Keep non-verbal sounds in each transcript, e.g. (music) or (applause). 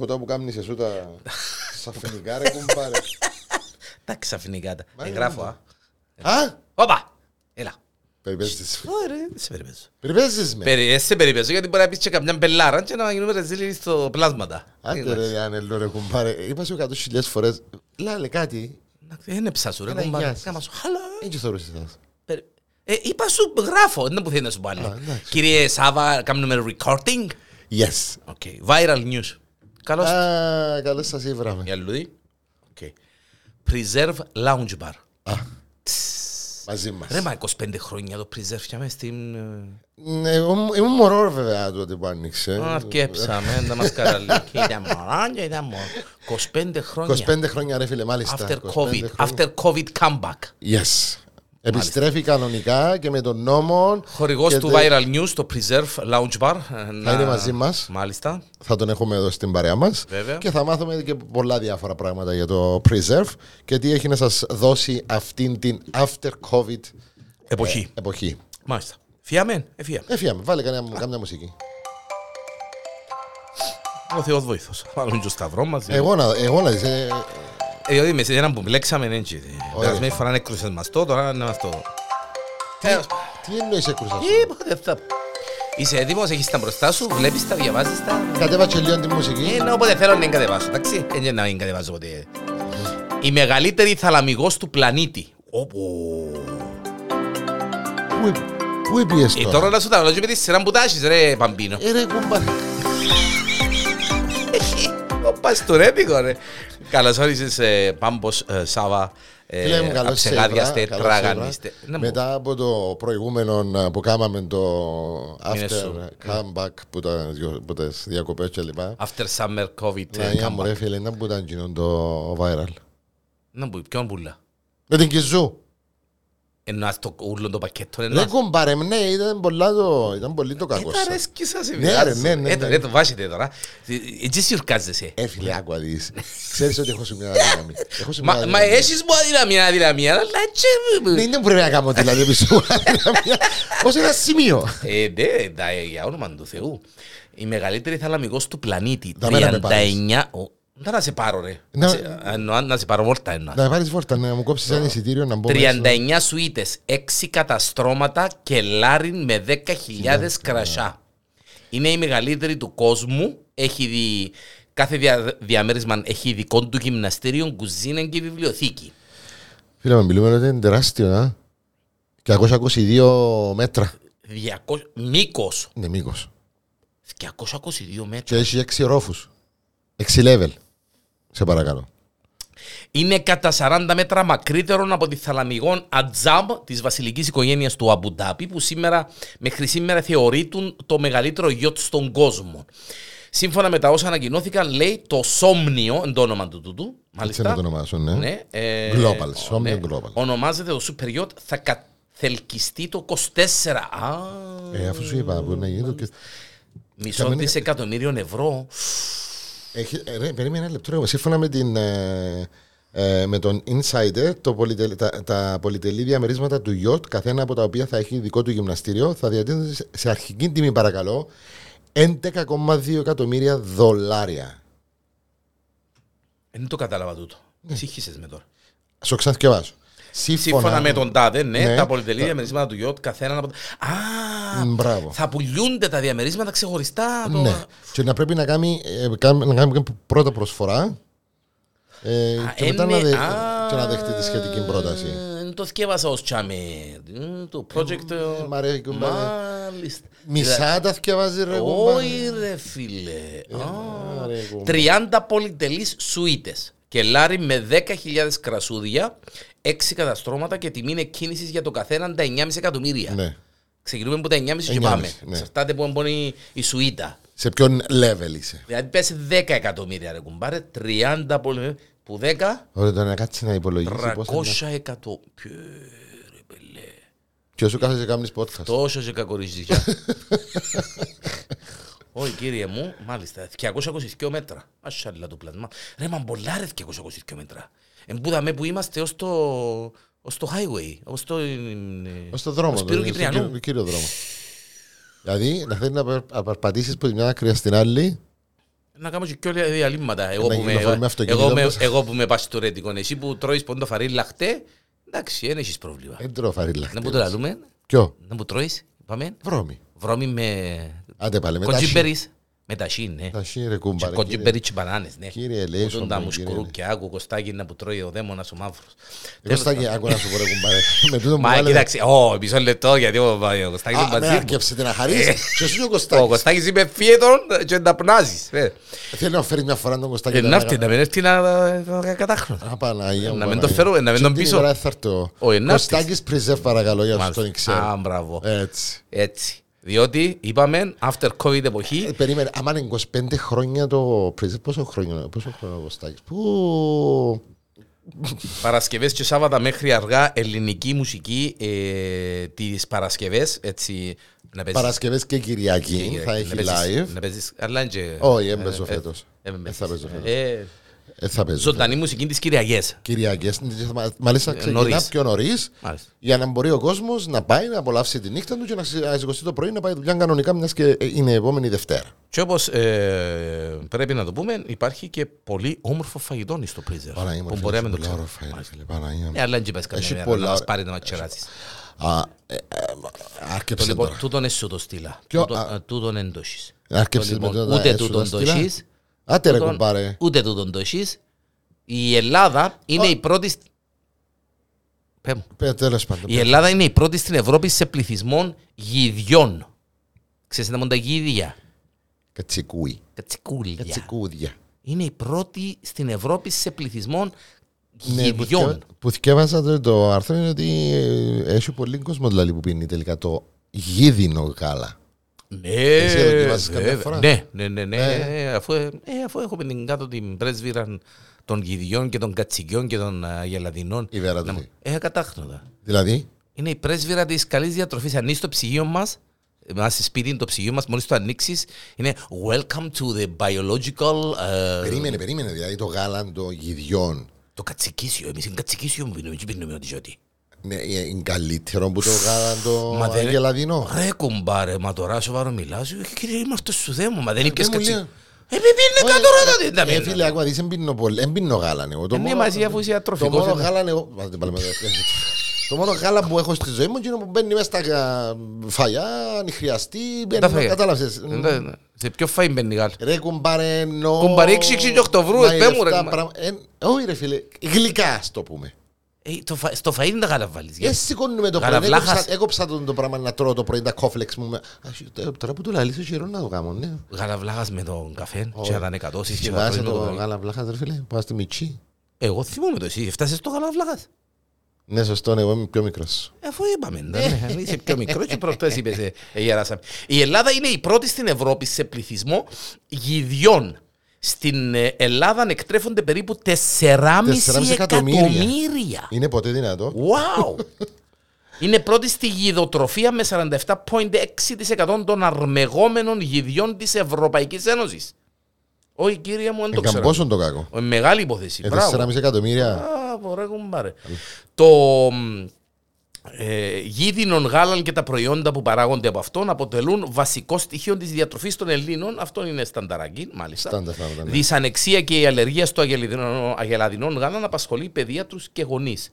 Ποτέ που κάνεις εσύ τα σαφενικά ρε κουμπάρε. (laughs) Τα ξαφνικά τα. Μα Ε, είναι γράφω, μόνο. α. Α, Όπα! Έλα. περιπέζεις. Ωραία, δεν σε περιπέζω. Περιπέζεις με. Περι- ε, σε περιπέζω γιατί μπορεί να πεις και καμιά μπελάρα και να γίνουμε ρεζίλοι στο πλάσματα. Άντε ρε Άνελο ρε κουμπάρε. Είπα σου εκατό χιλιάδες φορές. Λάλε κάτι. Εντάξει, Είναι ψάσου ρε Έλα, κουμπάρε. γεια σας. Κάμα σου, χαλά. Έτσι θεωρούσες εσάς. Περι- Ε, είπα σου, γράφω, δεν που θέλει να σου πω άλλο. Α, εντάξει. Κύριε Σάβα, κάνουμε recording. Yes. Οκ. Viral news. Καλώς. Α, καλώς σας ήβραμε. Για λουδί. Οκ. Preserve Lounge Bar. Α, μαζί μας. Ρε μα 25 χρόνια το Preserve για μες στην... ε, Ναι, εγώ ήμουν- Ήμουν μωρό ρε, βέβαια τότε που άνοιξε. Α, Αρκέψαμε, να μας καραλεί. Και ήταν μωρά και ήταν μωρά. 25 χρόνια. 25 χρόνια ρε φίλε, μάλιστα. After 25 COVID. χρόνια. After COVID comeback. Yes. Επιστρέφει κανονικά και με τον νόμο. Χορηγός και του τε- Viral News, το Preserve Lounge Bar. ε, να- είναι μαζί μας. Μάλιστα. Θα τον έχουμε εδώ στην παρέα μας Βέβαια. Και θα μάθουμε και πολλά διάφορα πράγματα για το Preserve και τι έχει να σας δώσει αυτήν την after COVID Εποχή. εποχή. Μάλιστα. Φιάμε, εφιάμε. Έφυγαμε, βάλε καμιά, καμιά μουσική. Ο Θεός βοήθος. Βάλουμε και το σταυρό μας. Εγώ να, εγώ να δεις, ε, Ε, Διότι με έναν που μπλέξαμε έτσι. Ωραία. Περασμένη φορά έκρουσες μας το, τώρα να μας το... Τέλος. τι εννοείς έκρουσα σου. Τίποτε θα... Είσαι έτοιμος, έχεις τα μπροστά σου, βλέπεις τα, διαβάζεις τα. Κατέβα και λίγο τη μουσική. Ε, ναι, όποτε θέλω να εγκατεβάσω, εντάξει. Δεν να εγκατεβάσω ποτέ. Η μεγαλύτερη θαλαμιγός του πλανήτη. Όπου. Πού, πού έπιες Ε, τώρα; τώρα να σου τα λόγια με τη σειρά που τα έχεις, ρε Παμπίνο. Ε, ρε κουμπάρε. Ο Παστορέτικο, ρε. Καλώς όρισες, ε, Πάμπος, ε, Σάβα. ε, Φίλε μου, καλώς σε είδα, αψεγάδιαστε, καλώς σε είδα. τραγανίστε. Ναι, μου. Μετά από το προηγούμενο ε, που κάναμε το Είναι after σου. comeback που, τα, που τις διακοπές και λοιπά. After summer COVID. ε, Να είμαι comeback. μου ρε φίλε, να που ήταν εκείνο το viral. Να μπουν, ποιον πουλά; Με την Κιζού. Εννοάς το ούλο το πακέτο, Δεν εννοάς. κουμπάρε, ναι, ήταν, πολλά το, ήταν πολύ το Ε, κακό τα σας. αρέσκει σας, ε, Ναι, βιάζω. ρε, ναι, ναι, Ε, το- ναι. ε, το βάζετε τώρα. Ε, Έτσι σιουρκάζεσαι. Ε, φίλε, άκουα δεις. Ξέρεις ότι έχω σου μια αδυναμία. Έχω σου μια Μα, μα αδυναμία. έχεις μου αδυναμία, αδυναμία, αλλά έτσι... Ναι, Δεν πρέπει να κάνω δηλαδή πίσω μου αδυναμία. Ως ένα σημείο. Ε, ναι, τα- για όνομα του Θεού. Η μεγαλύτερη θαλαμικός του πλανήτη. Τα μέρα με 39... ο- Δεν να σε πάρω ρε. Να- Να σε- εννοώ, Να σε πάρω βόλτα εννοώ. Να πάρεις βόρτα, να μου κόψεις ένα εισιτήριο να μπω μέσα. 39 σουίτες, 6 καταστρώματα και λάριν με 10.000 κρασιά. Είναι η μεγαλύτερη του κόσμου. Έχει δι... Κάθε δια... διαμέρισμα έχει ειδικό του γυμναστήριο, κουζίνα και βιβλιοθήκη. Φίλε, με μιλούμε ότι είναι τεράστιο, να. Και 222 μέτρα. 200... Μήκος. Είναι μήκος. 222 μέτρα. Και έχει 6 ρόφους. 6 level. Σε παρακαλώ. Είναι κατά 40 μέτρα μακρύτερο από τη θαλαμιγόν Ατζάμπ της βασιλικής οικογένειας του Αμπουντάπη, που σήμερα, μέχρι σήμερα θεωρείται το μεγαλύτερο γιότ στον κόσμο. Σύμφωνα με τα όσα ανακοινώθηκαν, λέει το Σόμνιο, εν το όνομα του τούτου. Έτσι Μάλιστα. να το ονομάσω, ναι. Ναι, ε, Global, Somnium ναι. Global. Ονομάζεται το Super Yacht, θα καθελκιστεί το 24. Α, Ε, αφού σου είπα, μπορεί να γίνει το... και- μισό Καμένε- δισεκατομμύριο ευρώ. Έχει, ε, ρε, περίμενε ένα λεπτό. ρε. Σύμφωνα με, την, ε, ε, με τον Insider, το πολυτελ, τα, τα πολυτελή διαμερίσματα του Yacht, καθένα από τα οποία θα έχει δικό του γυμναστήριο, θα διατίθεται σε- σε αρχική τιμή, παρακαλώ, 11,2 εκατομμύρια δολάρια. Δεν το κατάλαβα τούτο. Σύγχυσες με τώρα. Στο ξαναθκευάσω. Σύμφωνα με τον ΤΑΔΕ, ναι, Ναι. τα πολυτελή διαμερίσματα του ΙΟΤ, καθέναν από. Α! Μ, μπράβο. Θα πουλιούνται τα διαμερίσματα ξεχωριστά. Το... Ναι. Και να πρέπει να κάνει, ε, κάν- να κάνει πρώτα προσφορά ε, Α, και μετά ε, να, ναι, δε, α, και να δεχτεί τη σχετική πρόταση. Δεν το θκεύασα ως τσάμε. Μ, Το project. ε, μ' αρέσει, κουμπάρε. Μάλιστα. Μισά τα θκευάζει ρε κουμπάρε. Όχι ρε φίλε. Α, ρε, κουμπάρε. 30 πολυτελείς σουίτες. Και λάρι με 10.000 κρασούδια, 6 καταστρώματα και τιμή εκκίνησης για το καθέναν τα 9,5 εκατομμύρια. Ναι. Ξεκινούμε από τα 9,5 και 9,5, πάμε. ναι. Εξαρτάται που μπορεί η, η σουίτα. Σε ποιον level είσαι; Δηλαδή πέσει 10 εκατομμύρια ρε κουμπάρε, 30 πολύ, που 10, Ωραία, τώρα να κάτσεις να υπολογίσεις πώς θα 300 εκατομμύρια. Και όσο κάθεσαι κάνεις podcast; Τόσος σε κακορίζεις. (laughs) Όχι κύριε μου, μάλιστα, 222 μέτρα. Μασχαλά το πλασμά. Ρε μα πολλά ρε 222 μέτρα. Εμπούδαμε που είμαστε ως το, ως το highway, ως το... Ως το δρόμο, Ως το- Σπύρου στον Κυπριανού. κύριο- κύριο δρόμο. Δηλαδή, να θέλει να περ- να περπατήσεις από τη μια άκρη στην άλλη, Να κάνω και όλα διαλύματα. Εγώ Να που με- κυκλοφορεί με αυτοκίνητο εγώ με- μέσα. Εγώ που με παστορέτικο, εσύ που τρώεις πόντο φαρί λαχτέ, εντάξει, δεν έχεις πρόβλημα. Δεν τρώω φαρίλα. Να που το λαλούμε, Ποιο, να που τρώεις, πάμε, βρώμη. Βρώμη με Άντε πάλι, με τα χι. κοντζιμπέρις, με τα σιν, ναι. Τα χι ρε κούμπαρε. Και κοντζιμπέρι και μπανάνες, ναι. Κύριε Που Λέισον, τον τα κύριε μουσκουρούκια, άκου κοστάκι να που τρώει ο δαίμονας ο μαύρος. Κωστάκη, άκου να σου πω ρε κουμπάρε. (laughs) Με τούτο που Μα βάλετε- κοίταξε, ω, μισό λεπτό, γιατί ο ο Κωστάκης Α, είναι με μαζί μου. άρκεψε να χαρείς. Ε. Και εσύ ο Ο Κωστάκης. Κωστάκης είπε φιέτον και να πνάζεις. ε. Θέλει να φέρει μια φορά τον Κωστάκη. Ε, Να έρθει, να μην έρθει να να κατάχρονα. Α, Παναγία μου, Να μην Παναγία. το φέρω, να μην Και τον την πείσω. ημέρα θα έρθω. Όχι, να έρθεις. Κωστάκης Preserve παρακαλώ για όσους τον Α, ξέρουν. μπράβο. Έτσι. Έτσι. Διότι είπαμε, after COVID εποχή, Ε, Περίμενε, άμα είναι 25 χρόνια το Preserve, πόσο χρόνο, πόσο χρόνο ο Κωστάκης. Πού... Παρασκευές και Σάββατα μέχρι αργά ελληνική μουσική ε, τις Παρασκευές, έτσι να παίζεις. Παρασκευές και Κυριακή και- θα να έχει παίζεις- live. Να παίζεις, αλλά και... Όχι, δεν παίζω ε, φέτος. ε, Δεν θα παίζω φέτος. Ε, Ε, θα παίζω. Ζωντανή μουσική της Κυριακές. Κυριακές. Μάλιστα ξεκινά νωρίς. πιο νωρίς Μάλιστα. για να μπορεί ο κόσμος να πάει να απολαύσει τη νύχτα του και να σι- να σηκωστεί το πρωί να πάει δουλειά κανονικά, μιας και ε, είναι η επόμενη Δευτέρα. Και όπως ε, πρέπει να το πούμε, υπάρχει και πολύ όμορφο φαγητό στο πρίζερ. Παναγία μου, Που ρε μπορεί φίλε, να μην το πολλά ξέρω. ωραία, ρε φίλε, Παναγία μου. Ε, αλλά δεν πες καμιά Έχει μέρα πολλά να μας ωραία- πάρει να μας τσεράσεις. Α, ε, ε, Το Άρκεψε λοιπόν, τώρα. τούτον εσύ το στείλα. Ποιο- Τούτον- α- ε, Τούτον εν το έχεις. Άρκεψες Το με λοιπόν, το Ούτε να- σου τούτον τα το στείλα. έχεις. Άτε ρε τούτον- κουμπάρε. Ούτε τούτον το έχεις. Η Ελλάδα είναι η πρώτη... σ- Πέ μου. Πέ, Τέλος πάντων. Η Ελλάδα είναι η πρώτη στην Ευρώπη σε πληθυσμό γηδιών. Ξέρεις να μόνο τα γίδια. Κατσικούι. Κατσικούλια. Κατσικούδια. Είναι η πρώτη στην Ευρώπη σε πληθυσμό Ναι, που γηδιών. θυκεύα- Που θυκεύασα το, το άρθρο είναι ότι ε, έχει πολύ κόσμο δηλαδή που πίνει τελικά το γίδινο γάλα. Ναι, Εσύ δοκιμάσεις καμιά βέβαια. φορά; ναι, ναι, ναι, ναι. Ε. Αφού, ε, αφού έχουμε την κάτω την πρέσβυρα των γηδιών και των κατσικιών και των uh, γελαδινών. Η Βέρα Να του. μου- Ε, κατάχνοτα. Δηλαδή, Είναι η πρέσβυρα της καλής διατροφής. Αν είσαι στο ψυγείο μας, μα στη σπίτι, το ψυγείο μας, μόλις το ανοίξεις, είναι Welcome to the biological. ε, περίμενε, περίμενε. Δηλαδή το γάλα των γυδιών Το κατσικίσιο. Εμείς είναι κατσικίσιο που πίνουμε, δεν πίνουμε ό,τι ζώτη. Ναι, είναι καλύτερο που το γάλα το Μα δεν- αγελαδινό. Ρε κουμπάρε, μα τώρα σοβαρό μιλάς. Ε, Κύριε, είμαστε στο θέμα, μα δεν είναι δεν μου κατσικίσιο. λέει. Ε, μη πίνει κάτω ρε τότε. τα Ε, πίνω. φίλε, άκουα, δεις, δεν πίνω πολύ, δεν πίνω γάλα εγώ. Το Ε, ναι, μόνο- μαζί, αφού είσαι Το ατροφικός, μόνο είναι. γάλα εγώ... Βάλτε πάλι με το- Το μόνο γάλα που έχω στη ζωή μου είναι εκείνο που μπαίνει μέσα στα α, φαγιά, αν χρειαστεί, μπαίνει, Τα φαγιά. κατάλαβες. Ε, ναι, ναι. Σε ποιο φάι μπαίνει γάλα; Ρε κουμπάρε νο... Κουμπάρε, έξι, έξι και οκτωβρούες, πέ μου, ρε, Μαϊρευτά μα. πράγμα- Ε, Όχι ρε φίλε, γλυκά ας το πούμε. Ε, το φα- Στο φαΐ είναι τα γάλα βάλεις. γιατί. Ε, σηκώνουμε το πρωί. Γαλαβλάχας. Έκοψα- Έκοψα το το πράγμα να τρώω το πρωί τα κόφλεξ μου. με- Α, σι- τε- Τώρα που το λαλείς ο χειρός να το κάνω, ναι. Γαλαβλάχας με τον καφέ και να τα νεκατώσεις και να Θυμάσαι τρώεις με το το πρωί. γάλα βλάχας ρε φίλε, πάω στη Μιτσί. Εγώ θυμούμαι το εσύ, φτάσεις στο γαλαβλάχας. Ναι, σωστό, ναι, εγώ είμαι πιο μικρός. Ε, Αφού είπαμε, ναι, είσαι πιο μικρός και προχτές είπες, ε, ε, γεράσαμε. (laughs) Η Ελλάδα είναι η πρώτη στην Ευρώπη σε πληθυσμό γηδιών. Στην ε, Ελλάδα εκτρέφονται περίπου 4,5 4,5 εκατομμύρια. εκατομμύρια. Είναι ποτέ δυνατό. Wow! (laughs) Είναι πρώτη στη γηδοτροφία με 47,6% των αρμεγόμενων γηδιών της Ευρωπαϊκής Ένωσης. Όχι κύριε μου, δεν το Εγκαν ξέρω. πόσο το κακό. Ε, Μεγάλη υπόθεση. Ε, Μπράβο. 4,5 εκατομμύρια. Μπράβο, ρε κουμπάρε. Το μ, ε, γίδινον γάλαν και τα προϊόντα που παράγονται από αυτόν αποτελούν βασικό στοιχείο της διατροφής των Ελλήνων. Αυτό είναι στανταράκι, μάλιστα. Στάντα πράγματα, ναι. Δυσανεξία και η αλλεργία στο αγελαδινό, αγελαδινόν γάλαν απασχολεί παιδίατρους και γονείς.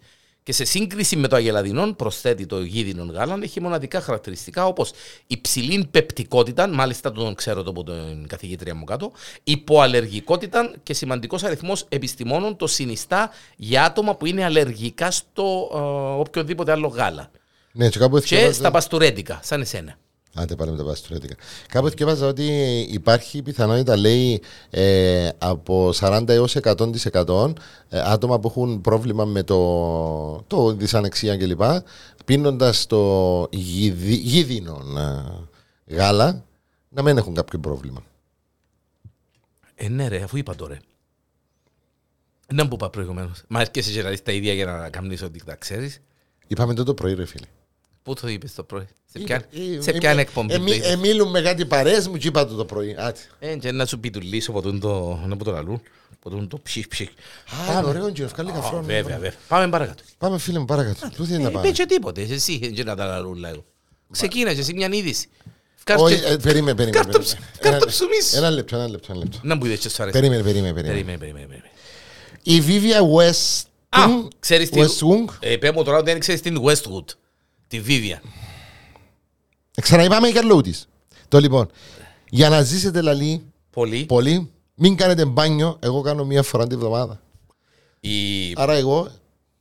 Και σε σύγκριση με το αγελαδινόν, προσθέτει το γίδινον γάλαν, έχει μοναδικά χαρακτηριστικά όπως υψηλή πεπτικότητα, μάλιστα τον ξέρω το από την καθηγήτρια μου κάτω, υποαλλεργικότητα και σημαντικός αριθμός επιστημόνων το συνιστά για άτομα που είναι αλλεργικά στο ε, οποιοδήποτε άλλο γάλα. Ναι, και κάπου Και εθιέβαζα- στα παστουρέτικα, σαν εσένα. Άντε πάλι με τα παστρέτικα. Κάπου εθιέβαζα ότι υπάρχει πιθανότητα, λέει, ε, από 40 έως 100% ε, άτομα που έχουν πρόβλημα με το, το δυσανεξία κλπ. Πίνοντας το γιδι, γίδινο ε, γάλα, να μην έχουν κάποιο πρόβλημα. Ε, ναι, ρε, αφού είπα τώρα. Δεν που είπα προηγουμένως. Μα έρχεσαι και να δεις τα ίδια για να κάνεις ότι τα ξέρεις. Είπαμε το το πρωί, ρε φίλε. Πού το είπες το πρωί; Σε Ε, ποια, ε, σε ε, ποια ε, εκπομπή. ε, το μι- είπες; ε, Μίλουμε κάτι παρέες μου και είπα το το πρωί. Άτε. Ε, και να σου πει του λύσω από τον το, να πω το λαλού, από τον το ψυχ ψυχ. Α, είναι ωραίο, κύριε, βγάλει Α, καφρό. Βέβαια, βέβαια. Πάμε παρακάτω. Πάμε φίλε μου παρακάτω. Πού θέλει να Ε, πάμε. Είπε και τίποτε, εσύ, δεν να τα λαλούν λέγω. Ξεκίνησε εσύ μια είδηση. Όχι, Κάρτε- ε, περίμενε, περίμενε. Κάρτα περίμενε. ψ- κάρτα Ένα- ψωμίς. Ένα λεπτό, ένα λεπτό, ένα λεπτό. Να μου είδες και σου αρέσει. Περίμενε, περίμενε, περίμενε. Περίμενε, περίμενε, περίμενε. Η Vivian West. Α, ξέρεις τι... Westwood. Ε, πέ μου τώρα ότι δεν ξέρεις την Westwood. Τη Vivian. Ξαναείπαμε για λόγου της. Το λοιπόν, για να ζήσετε λαλή Πολύ. πολύ, μην κάνετε μπάνιο. Εγώ κάνω μία φορά την εβδομάδα. Η, Άρα εγώ,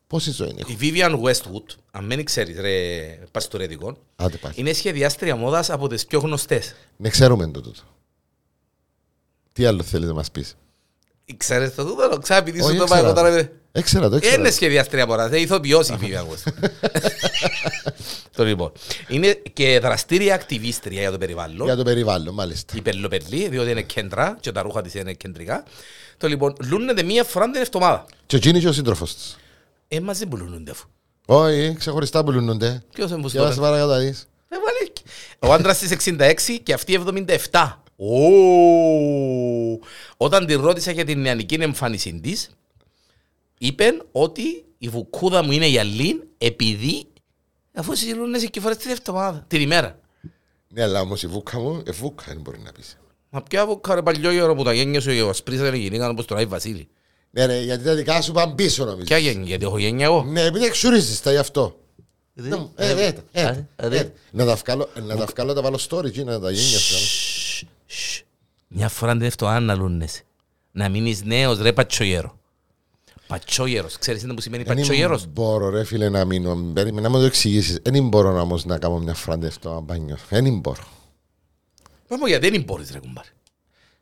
πόση ζωή έχω; η Vivian Westwood, αν δεν ξέρεις ρε παστορετικό, Άντε πάλι. είναι σχεδιάστρια μόδας από τις πιο γνωστές. Ναι, ξέρουμε το τούτο. Τι άλλο θέλετε να μας πεις; Ξέρεις το τούτο, ξέρω επειδή σου Όχι, το έξερα πάω το. τώρα. Έξερα το, έξερα Είναι το. σχεδιάστρια μόδας, είναι ηθοποιός η Vivian Westwood. Το λοιπόν. Είναι και δραστήρια ακτιβίστρια για το περιβάλλον. Για το περιβάλλον, μάλιστα. Υπερλοπερλή, διότι είναι κέντρα και τα ρούχα της είναι κεντρικά. Το λοιπόν, λούνεται μία φορά την εβδομάδα. Και εκείνη και ο σύντροφος της. Ε, μαζί που λούνονται αφού. Όχι, ξεχωριστά που λουνούνται. Ποιος είναι που Και να σε στο παρακαλώ να δεις. Ε, βάλε. Ο άντρας της 66 και αυτή 77. Ω. Όταν την ρώτησα για την νεανική εμφάνιση της, είπε ότι η βουκούδα μου είναι γυαλή επειδή αφού συλλούνεσαι και φορές την εβδομάδα, την ημέρα. Ναι, αλλά όμως η βούκα μου, ε, βούκα δεν μπορεί να πεις. Μα ποια βουκά ρε παλιό γέρο που τα γένια σου και ο σπρίσανε γυναίκα όπως τώρα η Βασίλη. Ναι, ρε, γιατί τα δικά σου πάνε πίσω νομίζω. Ποια γένια, γιατί έχω γένια εγώ. Ναι, επειδή εξουρίζεις τα γι' αυτό. Ε, Ναι, ε, ε, ε, ε, ε, ε. Να τα βγάλω, να τα βγάλω, τα βάλω story εκεί, να τα γένια σου. Σσ, σσ. Μια φορά την εβδομάδα να λούνεσαι. Να μείνεις νέος ρε πατσόγερο. Πατσόγερος. Ξέρεις τι που σημαίνει πατσόγερος; Δεν μπορώ ρε φίλε να μείνω, περίμενε να μου το εξηγήσεις. Δεν μπορώ όμως να κάνω μια φράντε αυτό μπάνιο. Δεν μπορώ. Πάμε γιατί δεν μπορείς ρε κουμπάρε;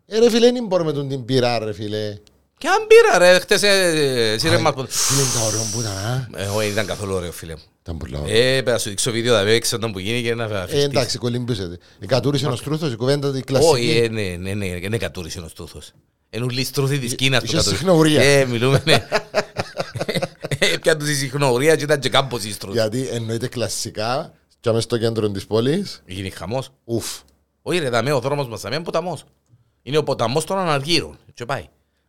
Ε, ρε φίλε, δεν μπορώ με τον την πειρά ρε φίλε. Και αν πήρα ρε, χτες ε, εσύ ρε Μάρκο. Φίλε, τα ωραίο που ήταν, α. Ε, Όχι, δεν ήταν καθόλου ωραίο φίλε μου. Ήταν πολύ ωραίο. Ε, πέρα σου δείξω βίντεο, θα παίξω όταν που γίνει και να Ε, φυστείς. εντάξει, κολυμπήσετε. Η κατούρισε ένας τρούθος, η κουβέντα την Όχι, κλασική. ε, ναι, ναι, ναι, είναι κατούρισε ο στούθος. Είναι ούλοι στρούθοι της Κίνας που Είχε κατούρισε. συχνορία. Ε, μιλούμε, ναι. Ε, Πια τους η συχνορία και ήταν και κάμπος η στρούθη. Γιατί εννοείται κλασικά, και μέσα στο κέντρο της πόλης, Γίνει χαμός. ουφ. Όχι ρε, δαμέ, ο δρόμος μας δαμέ είναι ποταμός. Είναι ο ποταμός των αναργύρων. Και πάει.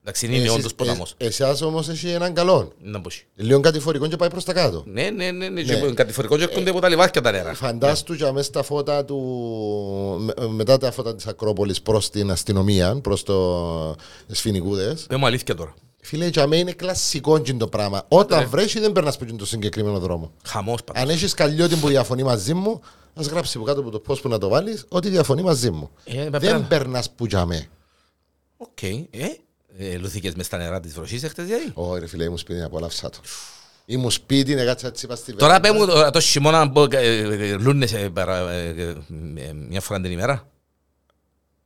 Εντάξει, είναι Εσείς- όντως ποταμός. ε- Εσάς όμως έχει έναν καλό. Να πω. Λίγο κατηφορικό και πάει προς τα κάτω. Ναι, ναι, ναι, ναι. Ναι. και Κατηφορικό και έρχονται από τα λιβάρια τα νερά. Φαντάστου για μέσα στα φώτα του, με- μετά τα φώτα της Ακρόπολης προς την αστυνομία, προς το σφινικούδες. Πες μου αλήθεια τώρα. Φίλε, για μένα είναι κλασικό τζιν το πράγμα. Όταν βρέσει δεν περνάς από τζιν το συγκεκριμένο δρόμο. Χαμός πατά. Αν έχεις καλλιότη που διαφωνεί μαζί μου, ας γράψει από κάτω από το post που να το βάλεις, ότι διαφωνεί μαζί μου. Ε, μα δεν πέρα- περνάς που για μέ. Οκ. Ε, ε, λουθήκες μες στα νερά της βροχής εχθές δηλαδή. Ω, ρε φίλε, ήμουν σπίτι, απολαύσα το. Ήμουν σπίτι, έκατσα έτσι είπα στη Τώρα βεράντα. πες μου το- το χειμώνα που ε, ε, λούνεσαι παρα- ε, ε, ε, μια φορά την ημέρα.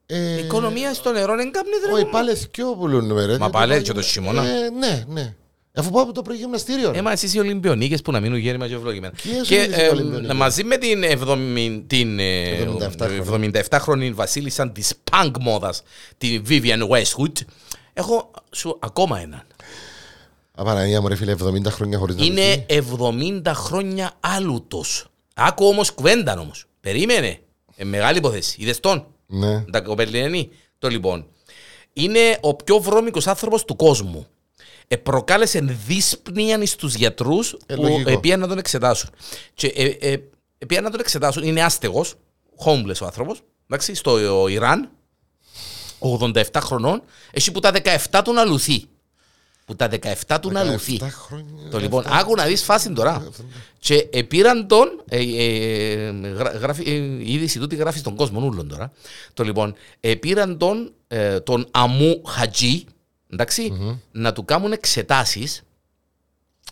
Ε, Η οικονομία στο νερό δεν κάπνει Όχι, ρε. πάλι θκιό πουλούν, ρε. Μα πάλι και το χειμώνα. Ε, ναι, ναι. Αφού πάω από το προγυμναστήριο. ρε. Ε, μα εσείς οι Ολυμπιονίκες που να μείνουν γέρημα και ευλογημένα. Ποιες Και είναι οι ε, Ολυμπιονίκες; μαζί με την 70 την, ε, 77χρονη. 77χρονη βασίλισσα της punk μόδας, την Vivian Westwood, έχω σου ακόμα έναν. Απαναγία μου, ρε φίλε, 70 χρόνια χωρίς να Είναι λουθεί. 70 χρόνια άλουτος. Άκου όμως κουβέντα όμως. Περίμενε. Ε, μεγάλη υπόθεση. Είδες τον; Ναι. Τα κοπελινή. Το λοιπόν. Είναι ο πιο βρώμικος άνθρωπος του κόσμου. Ε, προκάλεσε δύσπνοια στους γιατρούς Ε, που λογικό. ε, πήγαν να τον εξετάσουν. Και ε, ε, ε, πήγαν να τον εξετάσουν. Είναι άστεγος, homeless ο άνθρωπος, εντάξει, στο Ιράν, 87 χρονών, έχει που τα 17 του να λουθεί. Που τα 17 του να λουθεί. 17 χρόνια. Το λοιπόν, άκου να δεις φάση τώρα. Και ε, πήραν τον, ε, ε, γρα- γράφει, ε, η είδηση τούτη γράφει στον κόσμο ούλον τώρα. Το λοιπόν, ε, πήραν τον, ε, τον Αμού Χατζή, εντάξει, να του κάνουν εξετάσεις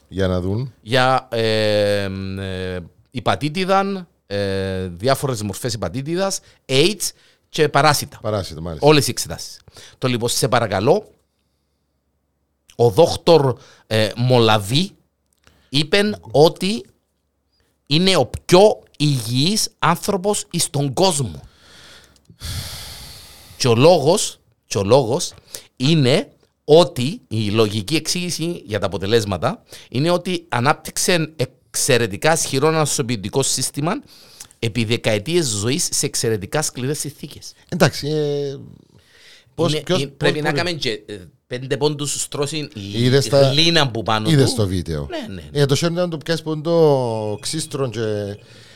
Για να δουν. για ε, ε, υπατήτηδα, ε, διάφορες μορφές υπατήτηδας, AIDS και παράσιτα. Παράσιτο, μάλιστα. Όλες οι εξετάσεις. Το λοιπόν, σε παρακαλώ, ο δόκτωρ ε, Μολαβή είπε ότι είναι ο πιο υγιής άνθρωπος στον κόσμο. Και ο λόγος, και ο λόγος είναι ότι η λογική εξήγηση για τα αποτελέσματα είναι ότι ανάπτυξε εξαιρετικά ισχυρό ανασωπητικό σύστημα επί δεκαετίες ζωής σε εξαιρετικά σκληρές συνθήκες. Εντάξει, ε, πώς, Είναι- ποιος, είναι- πρέπει πώς να μπορεί- κάνουμε και ε, πέντε πόντους στρώσιν Είδες τα- λίνα που πάνω Είδες του. το βίντεο. Ναι, ναι. Ε, το σέρνει να το πιάσεις που είναι το ξύστρο και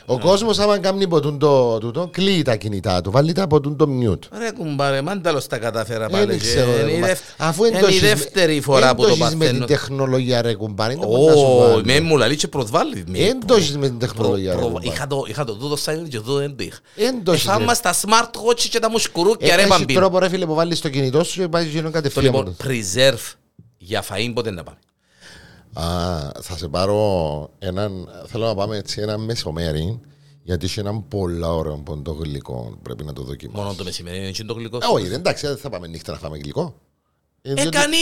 Ο κόσμος άμα κάνει ποτούν το τούτο, κλείει τα κινητά του, βάλει τα ποτούν το mute. Ρε κουμπάρε, μάνταλος τα καταφέρα Δεν πάλι. και ξέρω, ρε, Είναι η κουμπά. δεύ- Αφού είναι η εντός- δεύτερη φορά που το εντός με την παθαίνω. τεχνολογία ρε κουμπάρε. δεν μπορεί να σου Ω, βάλει. με μου λαλεί και προσβάλλει. με. Έντος με την Προ- τεχνολογία ρε προ- κουμπάρε. Είχα το- Είχα το τούτο silent και τούτο δεν το είχα. Έντος, Ε, Θα ρε. είμαστε στα smartwatch και τα μουσκουρούκια ρε Έχεις μπαμπίνο. τρόπο ρε φίλε που βάλεις στο κινητό σου και πάει γίνον Το κατευθείαν. λοιπόν, μόνο. preserve για φαΐν πότε να πάμε. Α, θα σε πάρω έναν, θέλω να πάμε έτσι ένα μεσομέρι, γιατί έχει έναν πολλά ωραίο ποντό γλυκό, πρέπει να το δοκιμάσω. Μόνο το μεσημέρι είναι και το γλυκό. Ε, όχι, ρε, εντάξει, δεν θα πάμε νύχτα να φάμε γλυκό. Ε, δεν- Έκανε,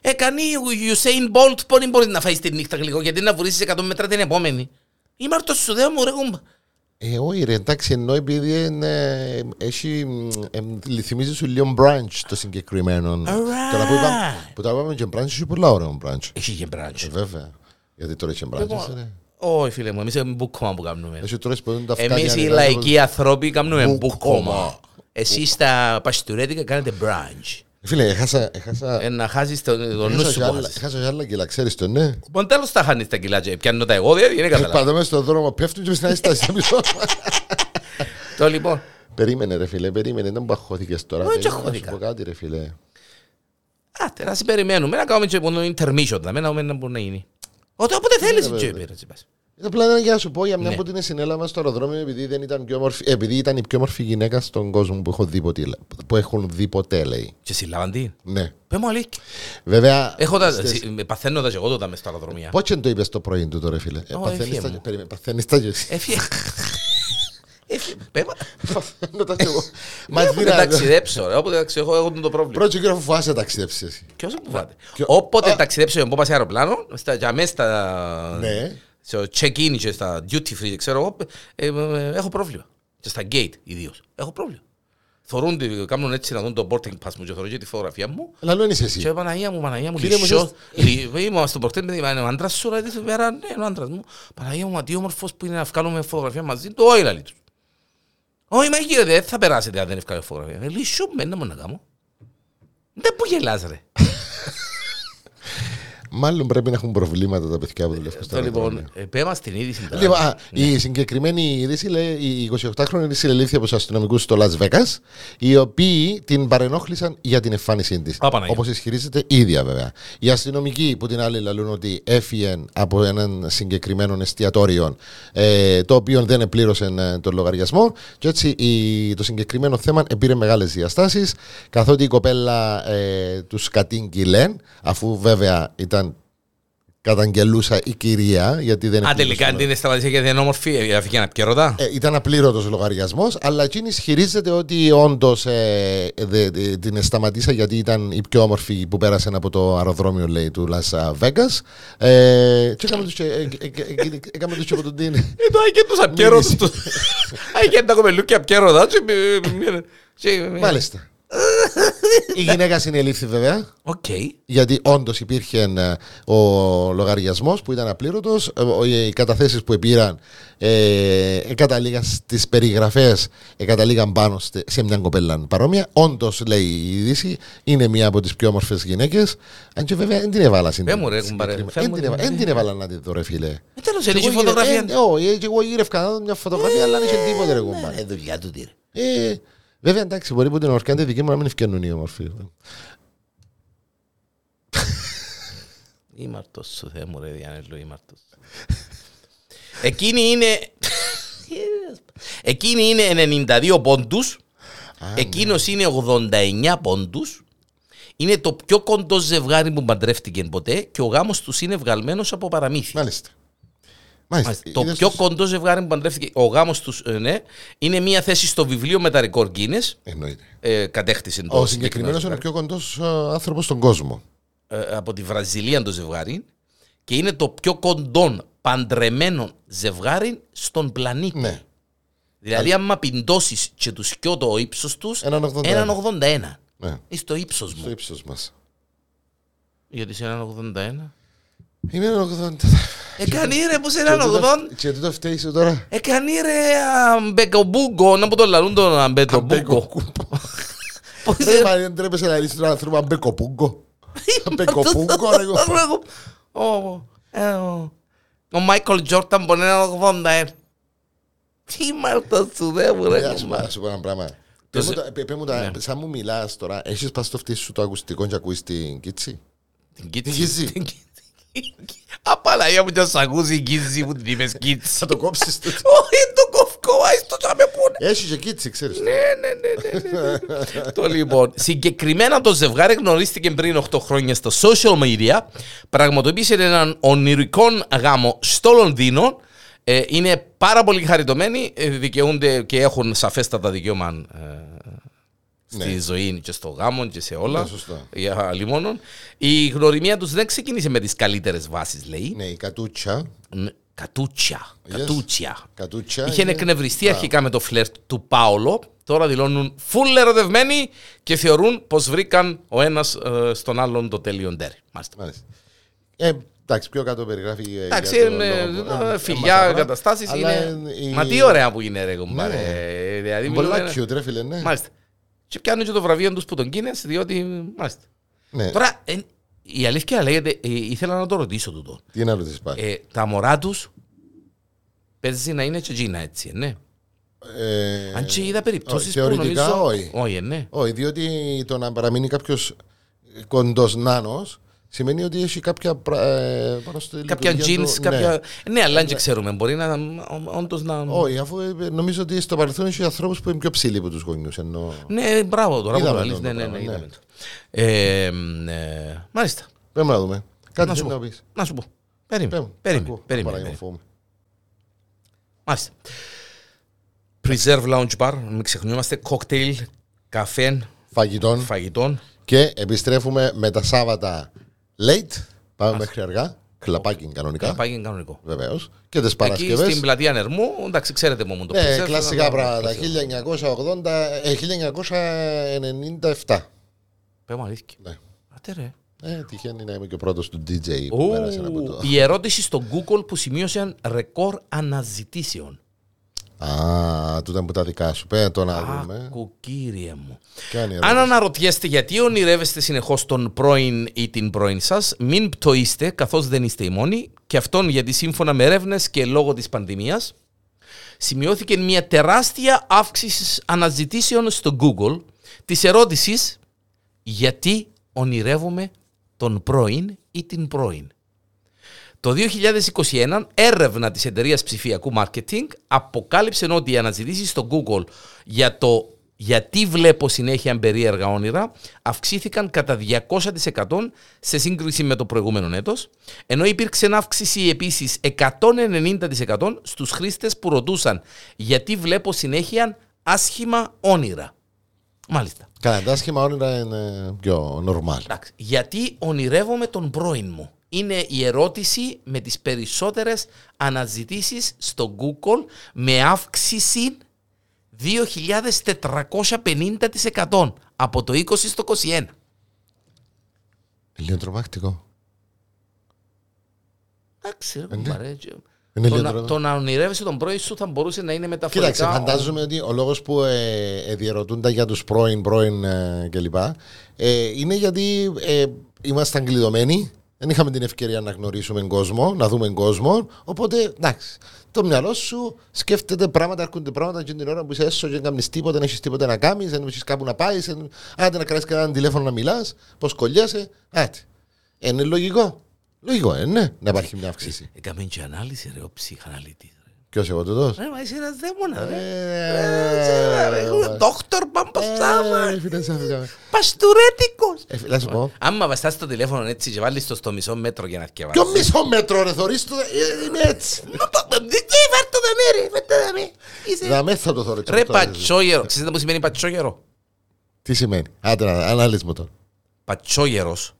έκανε ο Usain Bolt πόνοι μπορείς να φάεις τη νύχτα γλυκό γιατί να βουρήσεις 100 μέτρα την επόμενη. Είμαι αρτός σου δέο μου ρε κουμπά. Ε, όχι ρε, εντάξει, ενώ επειδή είναι, έχει, μ, ε, μ, θυμίζει σου λίγο brunch το συγκεκριμένο. Τώρα που είπαμε, που τώρα είπαμε και brunch, έχει πολλά ωραίο brunch. Έχει και Ε, μπράτσο. βέβαια, γιατί τώρα έχει brunch, ρε. Όχι φίλε μου, εμείς έχουμε μπουκόμα που κάνουμε. Έχει τώρα που είναι τα φτάνια, Εμείς οι ρε, λαϊκοί άνθρωποι κάνουμε Μπουκόμα. μπουκόμα. Εσείς τα παστουρέτικα κάνετε brunch. Φίλε, έχασα, έχασα, Ε, να χάσεις το το νου έχασα σου και που άλλα- χάσεις. έχασα και άλλα κιλά, ξέρεις το, ναι. Μόνο τέλος τα χάνεις τα κιλά και πιάνω τα εγώ, δηλαδή δεν καταλάβω. Πάντα μέσα στον δρόμο πέφτουν και με στην αίσθηση πίσω. (laughs) Το λοιπόν, Περίμενε ρε φίλε, περίμενε, δεν μου αχώθηκες τώρα. Όχι, Περίμενε να αχώθηκα. σου πω κάτι ρε φίλε. α, τώρα σε περιμένουμε να κάνουμε και μόνο intermission, να μην να μπορεί να γίνει. Ό,τι όποτε θέλεις βέβαια. και πήρες, είπες. Είναι απλά ένα για να σου πω για μια Ναι. που την συνέλαβα στο αεροδρόμιο επειδή, δεν ήταν πιο μορφή, επειδή ήταν η πιο μορφή γυναίκα στον κόσμο που, έχω δει ποτέ, που έχουν δει ποτέ, λέει. Και συλλάβαν τι. Ναι. Πες μου αλήθεια. Βέβαια. Έχω τα, στις- σι- παθαίνω τα και εγώ τότε μες στα αεροδρομία. Πώς και το είπες το πρωί του τώρα, φίλε; Ε, Ω, παθαίνεις ευχέ τα- μου. περίμενε, Παθαίνεις τα και εσύ. Έφυγε. Έφυγε. Πέμα. Παθαίνω τα και εγώ. (laughs) Μα Μα δεν δίνα- ταξιδέψω, ρε. Όποτε ταξιδεύω, έχω το πρόβλημα. Πρώτο κύριο φοβάσαι να ταξιδέψεις εσύ. Ποιος που φάτε. Ποιο- Όποτε Α. ταξιδέψω εγώ πάω σε αεροπλάνο, στα, για μέσα στα... Ναι. Στο check-in και στα duty free, ξέρω εγώ, ε, ε, έχω πρόβλημα. Και στα gate ιδίως. Έχω πρόβλημα. Θωρούν, τη- κάνουν έτσι να δουν το boarding pass μου και θωρούν και τη φωτογραφία μου. Λαλό είσαι εσύ. Και Παναγία μου, Παναγία μου, Κύριε μου, λυσό. εσείς- Είμαι στον πορτέ, με είναι ο άντρας σου, ρε, τη μέρα, ναι, είναι ο άντρας μου. Παναγία μου, μα τι όμορφος που είναι να βγάλουμε φωτογραφία μαζί του, όχι λαλί τους. Όχι, μα κύριε, δεν θα περάσετε αν δεν βγάλω φωτογραφία. Ε, Λυσό, με, να μου να κάνω. Δεν που γελάς, ρε. Μάλλον πρέπει να έχουν προβλήματα τα παιδιά που δουλεύουν στο Το λοιπόν, αεροδρόμιο. ε, πέμα στην είδηση. τώρα. Λοιπόν, α, η συγκεκριμένη είδηση λέει η 28χρονη συλλελήφθη από τους αστυνομικούς στο Las Vegas, οι οποίοι την παρενόχλησαν για την εμφάνισή της. Α, Παναγία. Όπως ισχυρίζεται η ίδια βέβαια. Οι αστυνομικοί που την άλλη λαλούν ότι έφυγε από έναν συγκεκριμένο εστιατόριο ε, το οποίο δεν επλήρωσε ε, τον λογαριασμό και έτσι η, το συγκεκριμένο θέμα πήρε μεγάλες διαστάσεις καθότι η κοπέλα ε, τους κατήγγειλε αφού βέβαια ήταν καταγγελούσα η κυρία γιατί δεν Α, επλήρωσε τελικά το- την σταματήσε γιατί είναι όμορφη, ε, αφήκε ένα πιερωτά. ε, ήταν απλήρωτο λογαριασμό, αλλά εκείνη ισχυρίζεται ότι όντω ε, δε- δε- την σταματήσα γιατί ήταν η πιο όμορφη που πέρασε από το αεροδρόμιο λέει, του Las Vegas. Ε, και έκαμε τους και- ε, ε, ε, ε, έκαμε τους και από τον την. Ε, το άγγεν τους απιέρωτους τους. Άγγεν τα κοπελούκια απιέρωτα. Μάλιστα. Η γυναίκα συνελήφθη βέβαια. Οκ. Γιατί όντω υπήρχε ε, ο λογαριασμό που ήταν απλήρωτο. Οι καταθέσει που πήραν ε, καταλήγαν στι περιγραφέ, καταλήγαν πάνω στε- σε μια κοπέλα παρόμοια. Όντω, λέει η είδηση, είναι μία από τι πιο όμορφε γυναίκε. Αν και βέβαια δεν την έβαλα στην Πες μου, ρε, κουμπάρε, συγκεκριμένη- φέρ Δεν μου την την- έβαλα- Δεν την έβαλα να τη δω, ρε φίλε. Ε, Τέλος, είναι Και και εγώ γύρε- φωτογραφία. ε, Όχι, και εγώ γύρευκα να δω μια φωτογραφία, αλλά δεν είχε τίποτε, ρε κουμπάρε. Ε, δουλειά του τι ρε. Ε, Βέβαια, εντάξει, μπορεί που την ορκάντε δική μου να μην ευκαινούν οι όμορφοι. Είμαι αρτός σου, Θεέ μου ρε Διανέλο, είμαι αρτός. Εκείνη είναι... Εκείνη είναι 92 πόντους, εκείνος είναι 89 πόντους, είναι το πιο κοντό ζευγάρι που παντρεύτηκε ποτέ και ο γάμος τους είναι βγαλμένος από παραμύθι. Μάλιστα. Μάλιστα. Το πιο κοντό ζευγάρι που παντρεύτηκε ο γάμος τους, ε, ναι, είναι μία θέση στο βιβλίο με τα ρεκόρ Guinness. Εννοείται. Ε, κατέκτησε το. Ο συγκεκριμένος είναι ο πιο κοντός ε, άνθρωπος στον κόσμο. Ε, από τη Βραζιλία το ζευγάρι. Και είναι το πιο κοντόν παντρεμένο ζευγάρι στον πλανήτη. Ναι. Δηλαδή, αν άμα πιντώσεις και τους πιο το ύψος τους, έναν 81. Ναι. Είσαι το ύψος μου. Στο ύψος μας. Γιατί σε 81. Είμαι 80. Εκανή ρε έναν 80. Και τούτο φταίει τώρα. Εκανή ρε αμπεκομπούγκο. Να που το λαλούν τον αμπεκομπούγκο. Ε, μα δεν τρέπεσαι να δεις τον άνθρωπο αμπεκοπούγκο. Αμπεκοπούγκο ρε. Ε, ο Μάικλ Τζόρταν έναν 80 ε. Τι μάρτας σου δε μου ρε. Ε, ας πω ένα πράγμα. Μου τα, ναι. σαν μου μιλάς τώρα, έχεις πας σου το ακουστικό και ακούεις την κίτσι; Την. Την κίτση. Την κίτση. Απαλαία μου και σ' ακούσει η κίτση που την είπες κίτση. Θα το κόψεις το. Όχι το κοφκό, άις το τσάμε πούνε. Έχεις και κίτσι, ξέρεις. Ναι, ναι, ναι, ναι, ναι. Το λοιπόν, συγκεκριμένα το ζευγάρι γνωρίστηκε πριν 8 χρόνια στα social media, πραγματοποίησε έναν ονειρικό γάμο στο Λονδίνο. Ε, είναι πάρα πολύ χαριτωμένοι, ε, δικαιούνται και έχουν σαφέστατα δικαίωμα ε, στη Ναι. ζωή και στο γάμο και σε όλα. Ναι, σωστά. Για λιμόνων. Η γνωριμία τους δεν ξεκίνησε με τις καλύτερες βάσεις, λέει. Ναι, η κατούτσα. Ναι, Κατούτσια. Yes. Κατούτσια. Κατούτσα. Είχε είναι- εκνευριστεί αρχικά με το φλερτ του Πάολο. Τώρα δηλώνουν φουλ ερωτευμένοι και θεωρούν πως βρήκαν ο ένας στον άλλον το τέλειο ντέρι. Μάλιστα. Μάλιστα. Ε, εντάξει, πιο κάτω περιγράφει. ε, Εντάξει, για το είναι, λόγο- ε, ε, φιλιά, έμαθα τώρα. καταστάσεις Αλλά είναι. η- Μα τι ωραία που είναι, ρε κουμπάρε. Ναι. Δηλαδή, Πολλά μιλούμε- cute, ρε φίλε, ναι. Μάλιστα. Και πιάνουν και το βραβείο τους που τον κίνες, διότι. Μάλιστα. Ναι. Τώρα, ε, η αλήθεια λέγεται, ε, ήθελα να το ρωτήσω τούτο. Τι να ρωτήσεις πάλι. Ε, τα μωρά τους παίζει να είναι και εκείνα έτσι, ε, ναι. Ε, Αν και είδα περιπτώσεις όχι, που θεωρητικά νομίζω. όχι. Όχι, ε, ναι. Όχι, διότι το να παραμείνει κάποιος κοντός νάνος σημαίνει ότι έχει κάποια. πρα- Ε, πάνω στη Κάποια λειτουργία jeans, του- κάποια. Ναι, αλλά δεν ξέρουμε. Μπορεί να. Όντως να. Όχι, αφού ε, νομίζω ότι στο παρελθόν έχει ανθρώπους που είναι πιο ψηλοί από τους γονιούς. Ενώ... Ναι, μπράβο τώρα που Είδαμε το λες. το Ναι, ναι, πράγμα, ναι, ναι. είδαμε το. Ε, ε, Μάλιστα. Πρέπει να δούμε. Κάτι Να σου θέλεις να πω. πεις. Να σου πω. Περίμενε. Περίμενε. Περίμενε. Μάλιστα. Preserve Lounge Bar, μην ξεχνιόμαστε. Κόκτέιλ, καφέ, Φαγητών. φαγητών. Και επιστρέφουμε με τα Σάββατα late. Πάμε μέχρι αργά. Κλαπάκι κανονικά. Να πάει και κανονικό. Βεβαίως. Και τις Εκεί Παρασκευές. στην πλατεία Νερμού, εντάξει, ξέρετε μόνο το Ναι, Preserve, κλασικά αλλά- πράγματα. Preserve. 1980, ε, 1997. Πες μου αλήθεια. Ναι. Άτε ρε. Ε, τυχαίνει να είμαι και ο πρώτος του DJ που Ου, πέρασε από το. Η ερώτηση στο Google που σημείωσε ρεκόρ αναζητήσεων. Α, τούτα που τα δικά σου. Πέρα το να δούμε. Άκου κύριε μου. Κάνει Αν ερώτηση. αναρωτιέστε γιατί ονειρεύεστε συνεχώς τον πρώην ή την πρώην σας, μην πτωείστε καθώς δεν είστε οι μόνοι, και αυτόν γιατί σύμφωνα με έρευνες και λόγω της πανδημίας, σημειώθηκε μια τεράστια αύξηση αναζητήσεων στο Google της ερώτησης γιατί ονειρεύομαι τον πρώην ή την πρώην. Το 2021 έρευνα της εταιρείας ψηφιακού marketing αποκάλυψε ότι οι αναζητήσεις στο Google για το γιατί βλέπω συνέχεια περίεργα όνειρα αυξήθηκαν κατά 200% σε σύγκριση με το προηγούμενο έτος, ενώ υπήρξε αύξηση επίσης 190% στους χρήστες που ρωτούσαν γιατί βλέπω συνέχεια άσχημα όνειρα. Μάλιστα. Καλά, τα άσχημα όνειρα είναι πιο normal. Εντάξει. Γιατί ονειρεύομαι τον πρώην μου. Είναι η ερώτηση με τις περισσότερες αναζητήσεις στο Google με αύξηση 2.450% από το 20 στο 21. Λίγο τρομακτικό. Εντάξει, ρε, ναι. κουμπάρε. Είναι Το λίγο να, τρομακτικό. το να ονειρεύεσαι τον πρώην σου θα μπορούσε να είναι μεταφορικά. Κοίταξε, φαντάζομαι ότι ο λόγος που ε, ε, διερωτούνται για τους πρώην, πρώην ε, κλπ. Ε, είναι γιατί ε, ήμασταν κλειδωμένοι. Δεν είχαμε την ευκαιρία να γνωρίσουμε κόσμο, να δούμε κόσμο. Οπότε, εντάξει, το μυαλό σου σκέφτεται πράγματα, έρχονται πράγματα και την ώρα που είσαι έσω και δεν κάνει τίποτα, δεν έχει τίποτα να κάνει, δεν έχει κάπου να πάει, άντε να κρατήσει κανέναν τηλέφωνο να μιλά, πώ κολλιάσαι. Άτε. Ε, Είναι λογικό. Λογικό, ε, ναι, να υπάρχει μια αύξηση. Έκαμε και ανάλυση ρε ο ψυχαναλυτής. Ρε. Ποιος εγώ το δώσω. Ρε, μα είσαι ένας δαίμονας ρε. Ε, Δόκτωρ Παμπασάβα. Ε, φίλε, σε άφηγα. Παστουρέτικος. Ε, Να σου πω. Άμα βαστάς το τηλέφωνο έτσι και βάλεις το στο μισό μέτρο για να Ποιο θυκευάσεις. μισό μέτρο ρε θωρείς το ε, Είναι έτσι Τι φέρ το δαμέ ρε, φέρ το δαμέ. Είσαι- Να με θα το θωρείς Ρε πατσόγερο. Ξέρετε που σημαίνει πατσόγερο; Τι σημαίνει; Άντε να ανάλυση μου τώρα Πατσόγερος.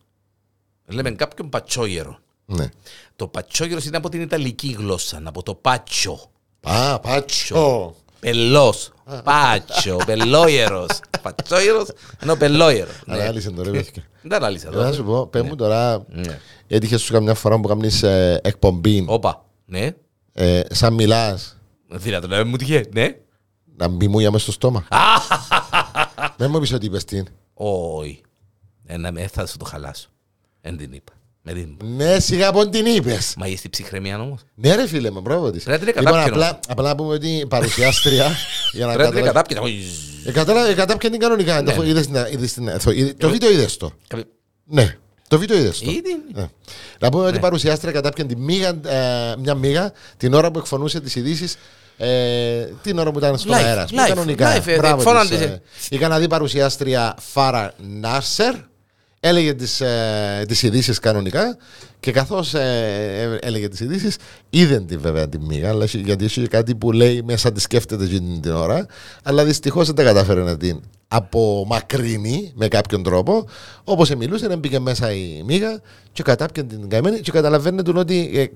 Λέμε κάποιον πατσόγερο. Ναι Το πατσόγερος είναι από την Ιταλική γλώσσα, από το πάτσο. Α πάτσο Πελός. Πάτσο, πελόγερος. (laughs) Πατσόγερος ενώ πελόγερος. Ναι. Ανάλυση τώρα παιδιά (laughs) Δεν ανάλυσα Να σου εδώ. πω Πες μου τώρα Ναι. Έτυχες σου καμιά φορά που κάνεις ε, εκπομπή; Όπα. Ναι. ε, Σαν μιλάς; Δυνατόν να μην μου τυχε. Ναι. Να μπει μούια μες στο στόμα (laughs) Δεν μου είπες ότι είπες την Όχι. Ένα με θα σου το χαλάσω. Δεν την είπα. Με την... Ναι, σιγά από την είπες. Μα είσαι στην ψυχραιμία όμως. Ναι, ρε φίλε, με μπράβο της. Πρέπει να την Λοιπόν, κατάπιε, απλά, απλά να πούμε ότι η παρουσιάστρια. (laughs) για να Πρέπει να την καταλάβει. κατάπιε. Ε, κατάλαβε, ε, κατάπιε την κανονικά. Ναι. Το- είδες την- είδες την- ε, το- είδε- Το βίντεο είδες το; Ναι, το βίντεο είδες το. Ήδη. Ναι. Να πούμε ότι Ναι. η παρουσιάστρια κατάπιαν τη μίγα, ε, μια μίγα την ώρα που εκφωνούσε τις ειδήσεις. Ε, την ώρα που ήταν στον Live, αέρα. ας πούμε, live, κανονικά. live, ε, Μπράβο εκφώναν της, τις, ε. Είχα να δει παρουσιάστρια Φάρα Νάρσερ. Έλεγε τις, ε, τις ειδήσεις κανονικά και καθώς ε, ε, έλεγε τις ειδήσεις, είδε τη βέβαια τη μίγα, αλλά έχει- γιατί έχει κάτι που λέει μέσα της σκέφτεται εκείνη την ώρα, αλλά δυστυχώς δεν τα κατάφερε να την απομακρύνει με κάποιον τρόπο. Όπως μιλούσε, δεν μπήκε μέσα η μίγα και κατάπιαν την καημένη και καταλαβαίνετε ότι ε,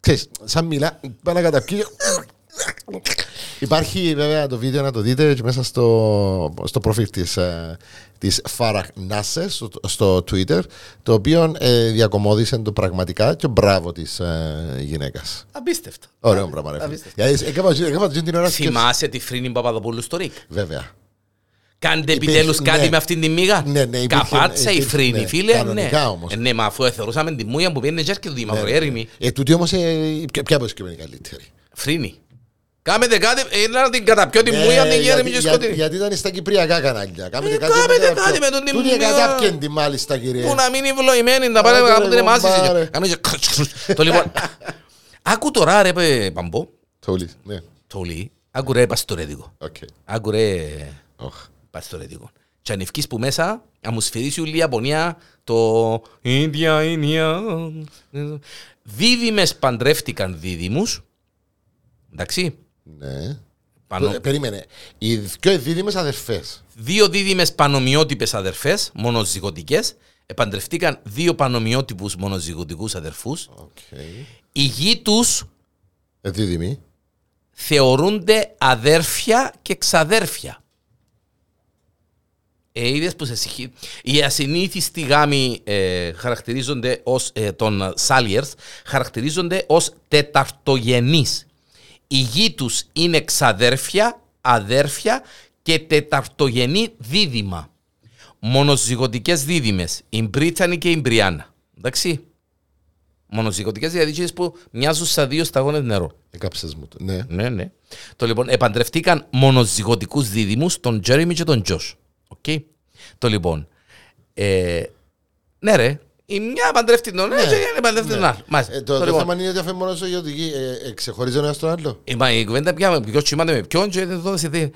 ξέρεις, σαν μιλά, πάει να καταπιεί. Υπάρχει βέβαια το βίντεο να το δείτε και μέσα στο, στο προφίλ της, ε, της Farah Nasser στο, στο Twitter το οποίο ε, διακομώδησε το πραγματικά και μπράβο της ε, γυναίκας. Απίστευτο. Ωραίο πράγμα ρε φίλε. Απίστευτο. Γιατί έκανα- έκανα την ώρα σκέψη. Θυμάσαι τη Φρίνη Παπαδοπούλου στο ΡΙΚ. Βέβαια. Κάντε Υπήρχε- επιτέλους κάτι ναι. με αυτήν τη μίγα. Ναι, ναι, υπήρχε- Καπάτσα η υπήρχε- Φρίνη, ναι, φίλε. κανονικά ναι. όμως. Ε, Ναι, μα αφού θεωρούσαμε τη μούια που πήγαινε και του Δήμαρχου, έρημη. Ε, τούτη όμως ε, ποια, ποια αποσκευή είναι η καλύτερη; Φρίνη. Κάμετε κάτι, ε, να την καταπιώ τη μούια, Ε, την γέρεμη και γιατί, για- σκοτεινή. γιατί ήταν στα κυπριακά κανάλια. Κάμετε Ε, κάτι, κάμετε με κάτι κάποιο- με τον την Τούτη μίγα. κατάπιεντη μάλιστα κύριε. Που να μην είναι ευλογημένη, να πάρει Άντε, να κάνουν ρε, την εμάσεις. κομπάρε. και- Κάμε και- Το λοιπόν. (laughs) Άκου τώρα ρε πε, Παμπό, Τόλι, ναι. το λέει, άκου ρε παστορέδικο. Οκ. Άκου ρε Οχ. παστορέδικο. Και αν ευκείς που μέσα, να μου σφυρίσεις όλη η Ιαπωνία το Ινδια, Ινδια. Δίδυμες παντρεύτηκαν δίδυμους. Εντάξει. Ναι. Πανω... Ε, Περίμενε. Οι δυο δίδυμες αδερφές. Δύο δίδυμες πανομοιότυπες αδερφές, μονοζυγωτικές, επαντρευτήκαν δύο πανομοιότυπους μονοζυγωτικούς αδερφούς. Οκ. Οι γη τους Ε, δίδυμοι. θεωρούνται αδέρφια και ξαδέρφια. Ε, είδες που σε συγχύ... Οι ασυνήθιστοι γάμοι ε, χαρακτηρίζονται ως, ε, των Σάλιερς χαρακτηρίζονται ως τεταρτογενείς. Οι γη τους είναι ξαδέρφια, αδέρφια και τεταρτογενή δίδυμα. Μονοζυγωτικές δίδυμες, η Μπρίτσανη και η Μπριάννα. Εντάξει. Μονοζυγωτικές δηλαδή εκείνες που μοιάζουν σαν δύο σταγόνες νερό. Εκάψες μου το. Ναι. Ναι, ναι. Το λοιπόν, επαντρευτήκαν μονοζυγωτικούς δίδυμους, τον Τζέρεμι και τον Τζος. Οκ. Το λοιπόν. Ε, ναι, ρε. Η μια παντρεύτηκε τον ένα και η άλλη παντρεύτηκε τον άλλο. Μάλιστα. Ε, το, Το το λοιπόν, θέμα είναι ότι αφού μονοζυγωτικοί ε, ε, ξεχωρίζει ο ένας τον άλλο. ε, μα η κουβέντα πια ποιος τσιμάται με ποιον και δεν το έδωσε τι.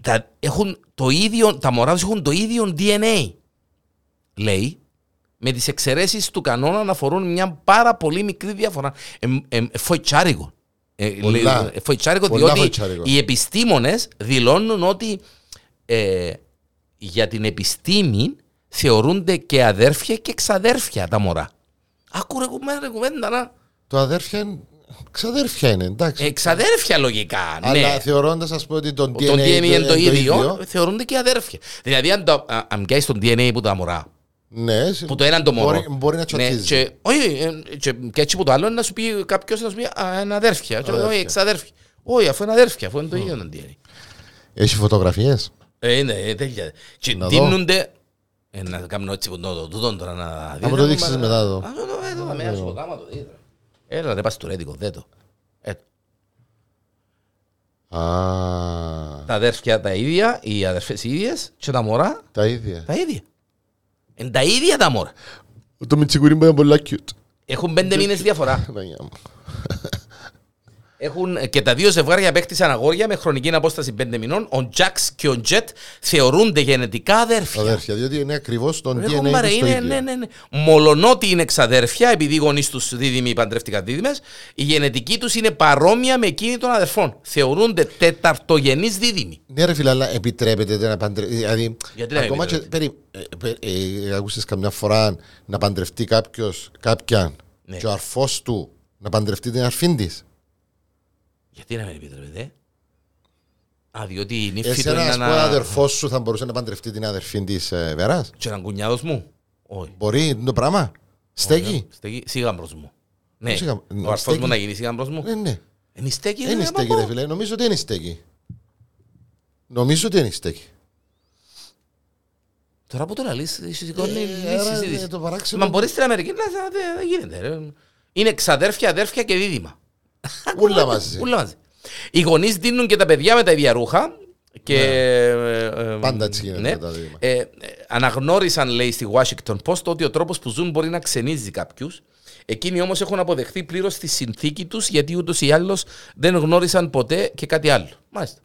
Τα, έχουν το ίδιο, τα μωρά τους έχουν το ίδιο DNA. Λέει, με τις εξαιρέσεις του κανόνα να αφορούν μια πάρα πολύ μικρή διαφορά. Ε, ε, ε, φοητσάρικο. Ε, Πολλά. λέει, ε, φοητσάρικο Πολλά διότι φοητσάρικο. οι επιστήμονες δηλώνουν ότι ε, για την επιστήμη θεωρούνται και αδέρφια και ξαδέρφια τα μωρά. Άκου ρε κουβέντα, κουβέντα να. Το αδέρφια είναι. Ξαδέρφια είναι, εντάξει. Ε, ξαδέρφια λογικά, ναι. Αλλά θεωρώντας, ας πούμε, ότι το DNA, Το DNA είναι το ίδιο, ίδιο, θεωρούνται και αδέρφια. Δηλαδή, αν, το, α, αν πιάσεις τον DNA που τα μωρά, ναι, που το ένα το μωρό. μπορεί, μπορεί να ναι, τσοτίζει. και, όχι, ε, και, και έτσι που το άλλο να σου πει κάποιος να σου πει α, είναι αδέρφια. Και, Αδέρφια. όχι, εξαδέρφια. Όχι, αφού είναι αδέρφια, αφού είναι το ίδιο το DNA. Έχει φωτογραφίες; Ε, ναι, ε, τέλεια. Και Να δω. δίνονται. Ε, να κάνουμε έτσι που το το τούτο τώρα να δείτε. μου το δείξεις μετά εδώ. Α, το, ε, το, με άσχο, κάμα το δείτε. Έλα ρε πας του ρέτικο, δε το. Ε, Α, τα αδέρφια τα ίδια, οι αδερφές οι ίδιες και τα μωρά τα ίδια. τα ίδια. Είναι τα ίδια τα μωρά. Το μιτσικουρί μου ήταν πολύ cute. Έχουν πέντε μήνες διαφορά. Παναγιά μου. Έχουν, και τα δύο ζευγάρια παίχτησαν αγόρια με χρονική απόσταση πέντε μηνών. Ο Τζαξ και ο Τζετ θεωρούνται γενετικά αδέρφια. Αδέρφια, διότι είναι ακριβώς τον Ρε DNA κομπάρε, τους το είναι, ίδιο. ναι, ναι, ναι. Μολονότι είναι ξαδέρφια, επειδή οι γονείς τους δίδυμοι παντρεύτηκαν δίδυμες, η γενετική τους είναι παρόμοια με εκείνη των αδερφών. Θεωρούνται τεταρτογενείς δίδυμοι. Ναι, ρε φίλε, αλλά επιτρέπεται να παντρευτεί. Δηλαδή, Γιατί να ακόμα και. επιτρέπεται; Περί, ε, ε, ε, άκουσες καμιά φορά να παντρευτεί κάποιος, κάποιαν Ναι. και ο αρφός του να παντρευτεί την αρφή της; Γιατί να μην επιτρέπεται. Α, διότι η νύφη του Εσένα, είναι ας πούμε, ένα. αδερφός σου θα μπορούσε να παντρευτεί την αδερφή της ε, Βεράς; Και έναν κουνιάδος μου; Όχι. Μπορεί είναι το πράγμα; Στέκει; Στέκει σίγαμπρος μου. Ναι, Σίγα- ο αρφός στέκει; μου να γίνει σίγαμπρος μου; Ναι, ναι. Είναι στέκει, Δεν είναι ρε, στέκει, παππού. ρε φίλε. Νομίζω ότι είναι στέκει. Νομίζω ότι είναι στέκει. Τώρα που το λαλείς, σηκώνει Ε, η άρα, συζήτηση. ε, το παράξενο- Μα μπορείς στην Αμερική να να- δεν δεν γίνεται. ρε. Είναι ξαδέρφια, αδέρφια και δίδυμα. (laughs) Ούλα μαζί. Ούλα μαζί. Οι γονείς δίνουν και τα παιδιά με τα ίδια ρούχα. Και, ε, ε, Ναι. Πάντα έτσι γίνεται ναι. με τα δίδυμα. Ε, ε, αναγνώρισαν, λέει, στη Washington Post ότι ο τρόπος που ζουν μπορεί να ξενίζει κάποιους. Εκείνοι όμως έχουν αποδεχθεί πλήρως τη συνθήκη τους γιατί ούτως ή άλλως δεν γνώρισαν ποτέ και κάτι άλλο. Μάλιστα.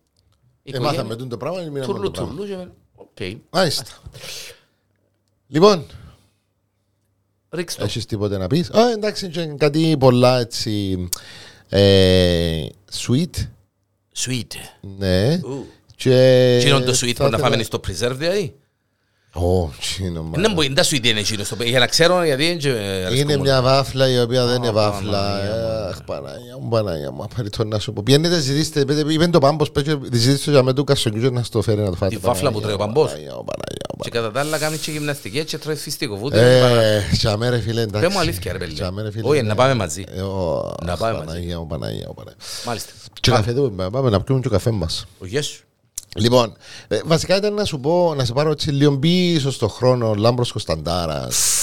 Η Ε, μάθαμε τούτο το πράγμα, ή μείναμε Τουρλού, το πράγμα. τουρλού. και- Οκ. Μάλιστα. Λοιπόν, Ρίξ το. έχεις τίποτε να πεις; Α, εντάξει, και κάτι πολλά έτσι... Ε, sweet, Sweet. ναι. Ου. Και Τι είναι το sweet θα που να ήθελα- φάμε Δεν μπορεί να sweet είναι εκείνο στο για να ξέρω γιατί δεν και αρέσκω Είναι μόνο. μια βάφλα η οποία δεν είναι Ω, βάφλα. Παναγία μου. Ε, Αχ, Παναγία μου, Παναγία μου. Απαραίτητο να σου πω. Πιένετε, ζητήστε, πείτε, είπε το πάμπος, πέτσε, ζητήστε για με του κασονιού και να στο φέρει να το φάτε. Τη βάφλα που Παναγία τρώει ο μου, πάμπος. Παναγία μου, Παναγία μου, Και κατά τα άλλα κάνει και γυμναστική και τρώει φυστικό βούτε. Ε, τσαμέ ρε φίλε, εντάξει. Πες μου αλήθεια ρε παιδί. Τσαμέ, ρε φίλε, Όχι, ναι. να πάμε μαζί. Ε, ω, Να πάμε μαζί. Παναγία μου, Παναγία μου, Παναγία. Μάλιστα. Και καφέ του, πάμε να πιούμε και το καφέ μας. Ο Γέσου. Λοιπόν, ε, βασικά ήταν να σου πω, να σε πάρω έτσι λίγο πίσω στον χρόνο, Λάμπρος Κωνσταντάρας.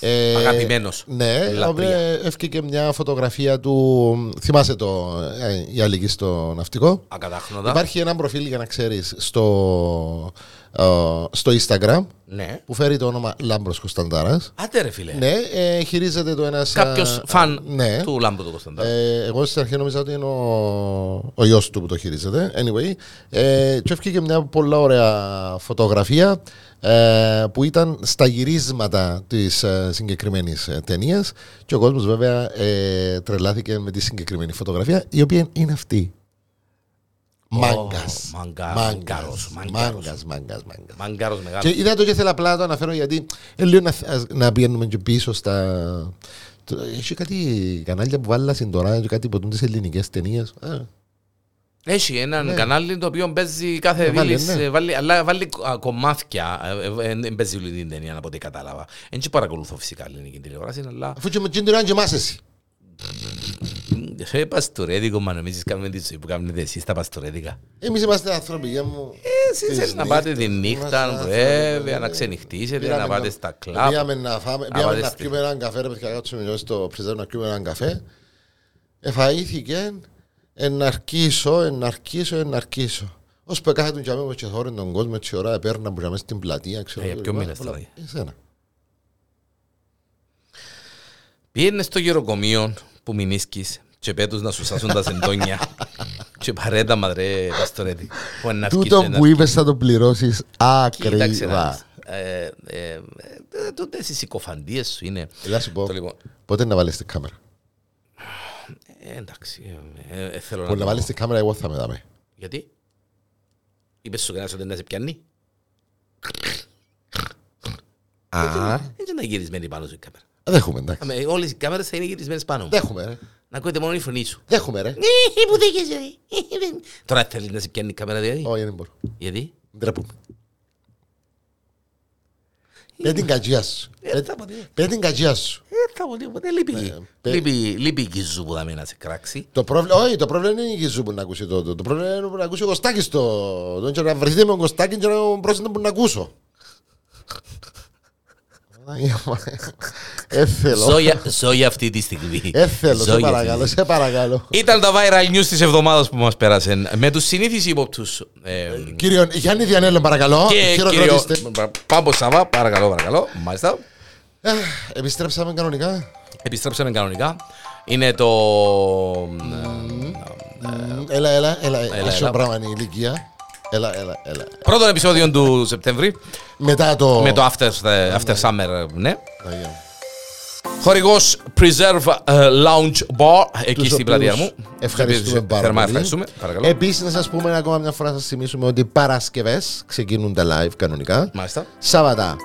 Ε, Αγαπημένος. Ναι, Λατρεία. οποία έφυγε μια φωτογραφία του. Θυμάσαι το ε, η Αλική στο ναυτικό; Ακατάχνοντα. Υπάρχει ένα προφίλ για να ξέρεις στο, ε, στο Instagram Ναι. που φέρει το όνομα Λάμπρος Κωνσταντάρας. Άντε ρε φίλε. Ναι, ε, χειρίζεται το ένας. Κάποιος φαν ναι. του Λάμπου του Κωνσταντά. Ε, εγώ στην αρχή νόμιζα ότι είναι ο, ο γιος του που το χειρίζεται. Anyway, ε, και έφυγε μια πολύ ωραία φωτογραφία ε, που ήταν στα γυρίσματα της ε, συγκεκριμένης ε, ταινίας και ο κόσμος βέβαια ε, τρελάθηκε με τη συγκεκριμένη φωτογραφία η οποία είναι αυτή. Μάγκας. μάγκα- Μάγκας. μάγκαρος, μάγκαρος. Μάγκας, μάγκας, μάγκας. Μαγκάρος Και μεγάλο. είδα το και ήθελα απλά να το αναφέρω γιατί ε, λίγο να, ας- να πηγαίνουμε και πίσω στα. το- Έχει κάτι κανάλια που βάλασαν τώρα και κάτι που τις ελληνικές ταινίες. Ε, Έχει έναν Ναι. κανάλι το οποίο παίζει κάθε Ε, βάλει, δίλης, ναι. ε, βάλει- αλλά βάλει α, κομμάτια. ε, ε, ε, Δεν παίζει όλη την ταινία από ό,τι κατάλαβα. Δεν και παρακολουθώ φυσικά ελληνική τηλεόραση, αλλά Αφού και με την ώρα και εμάς εσύ. Ε, παστορέδικο, μα νομίζεις κάνουμε τη ζωή που κάνετε εσείς τα παστορέδικα. Εμείς είμαστε άνθρωποι, για μου. Εσείς Τις θέλετε να πάτε τη νύχτες, νύχτα, είμαστε βέβαια, άνθρωποι, να ναι. ξενυχτήσετε, Πήγαμε να πάτε στα κλαμπ. Πήγαμε να φάμε, Να πήγαμε πάτε να στη- πιούμε έναν καφέ, ρε παιδιά, κάτσουμε εδώ στο πρεζέρ να πιούμε έναν καφέ. Εφαΐθηκε, εν αρκίσω, εν αρκίσω, εν αρκίσω. Ως που κάθε τον και αμέσως και θόρεν τον κόσμο, έτσι ώρα, παίρνα που μέσα στην πλατεία, ξέρω. Ε, εγώ, ποιον πολλά- μιλάς πολλά- τώρα; Εσένα. Πήγαινε στο γεροκομείο που μηνίσκεις και πέτους να σου σάσουν τα σεντόνια (laughs) και παρέτα μαδρέ παστορέδι. Που είναι να Τούτο αυκείς ένα- που είπες θα το πληρώσεις Κοίταξε να ακριβά. δεις. Ε, ε, ε, ε, Τούτες οι συκοφαντίες σου είναι. Έλα σου πω, Το λοιπόν, πότε να βάλεις την κάμερα; ε, εντάξει, ε, ε, ε, θέλω Που να να το... βάλεις την κάμερα εγώ θα με δάμε. Γιατί; Είπες σου κανένας ότι δεν σε πιάνει; Α, Δεν είναι γυρισμένη πάνω σου η κάμερα. δέχομαι εντάξει. Αμε, Όλες οι κάμερες θα είναι γυρισμένες πάνω μου. Δέχομαι ρε. Να ακούετε μόνο η φωνή σου. Δέχομαι ρε. Που δεν γες, Τώρα θέλεις να σε πιάνει η κάμερα δηλαδή; Όχι, δεν μπορώ. Γιατί; Ντρέπομαι. Πέ την κατζιά σου. Ε, θα πω τίποτα. Πέ την κατζιά σου. Ε, θα πω τίποτα. Λείπει- παι- λείπει- Λείπει η κιζού που θα μείνει να σε κράξει. Το πρόβλημα, όχι, το πρόβλημα δεν είναι η Γιζού που να ακούσει το, το, το πρόβλημα είναι που να ακούσει ο Κωστάκης το, το, και να βρεθεί με τον Κωστάκη και να πρόσθεται που να ακούσω. (laughs) Έθελω. Ζω για- Ζω για αυτή τη στιγμή. Έθελω, Ζω σε για παρακαλώ, αυτή τη σε παρακαλώ. Ήταν τα viral news της εβδομάδας που μας πέρασαν με τους συνήθεις ύποπτους. ε, Κύριο Γιάννη Διανέλο, παρακαλώ. και κύριο Χειροκροτήστε. Πάμπος Σαββά, παρακαλώ, παρακαλώ. Μάλιστα. Ε, Επιστρέψαμε κανονικά. Επιστρέψαμε κανονικά. Είναι το... Μμ, Έλα, έλα, έλα. έλα. Άσο πράγμα είναι η ηλικία. Έλα, έλα, έλα. Πρώτο επεισόδιο του Σεπτέμβρη Μετά το... με το After, after Summer, ναι. Αγία μου. Χορηγός Preserve ε, Lounge Bar εκεί Τους στην πλατεία μου. οποίους Ευχαριστούμε πάρα Θερμά πολύ. ευχαριστούμε. Παρακαλώ. Επίσης να σας πούμε ακόμα μια φορά να σας θυμίσουμε ότι Παρασκευές ξεκινούν τα live κανονικά. Μάλιστα. Σάββατα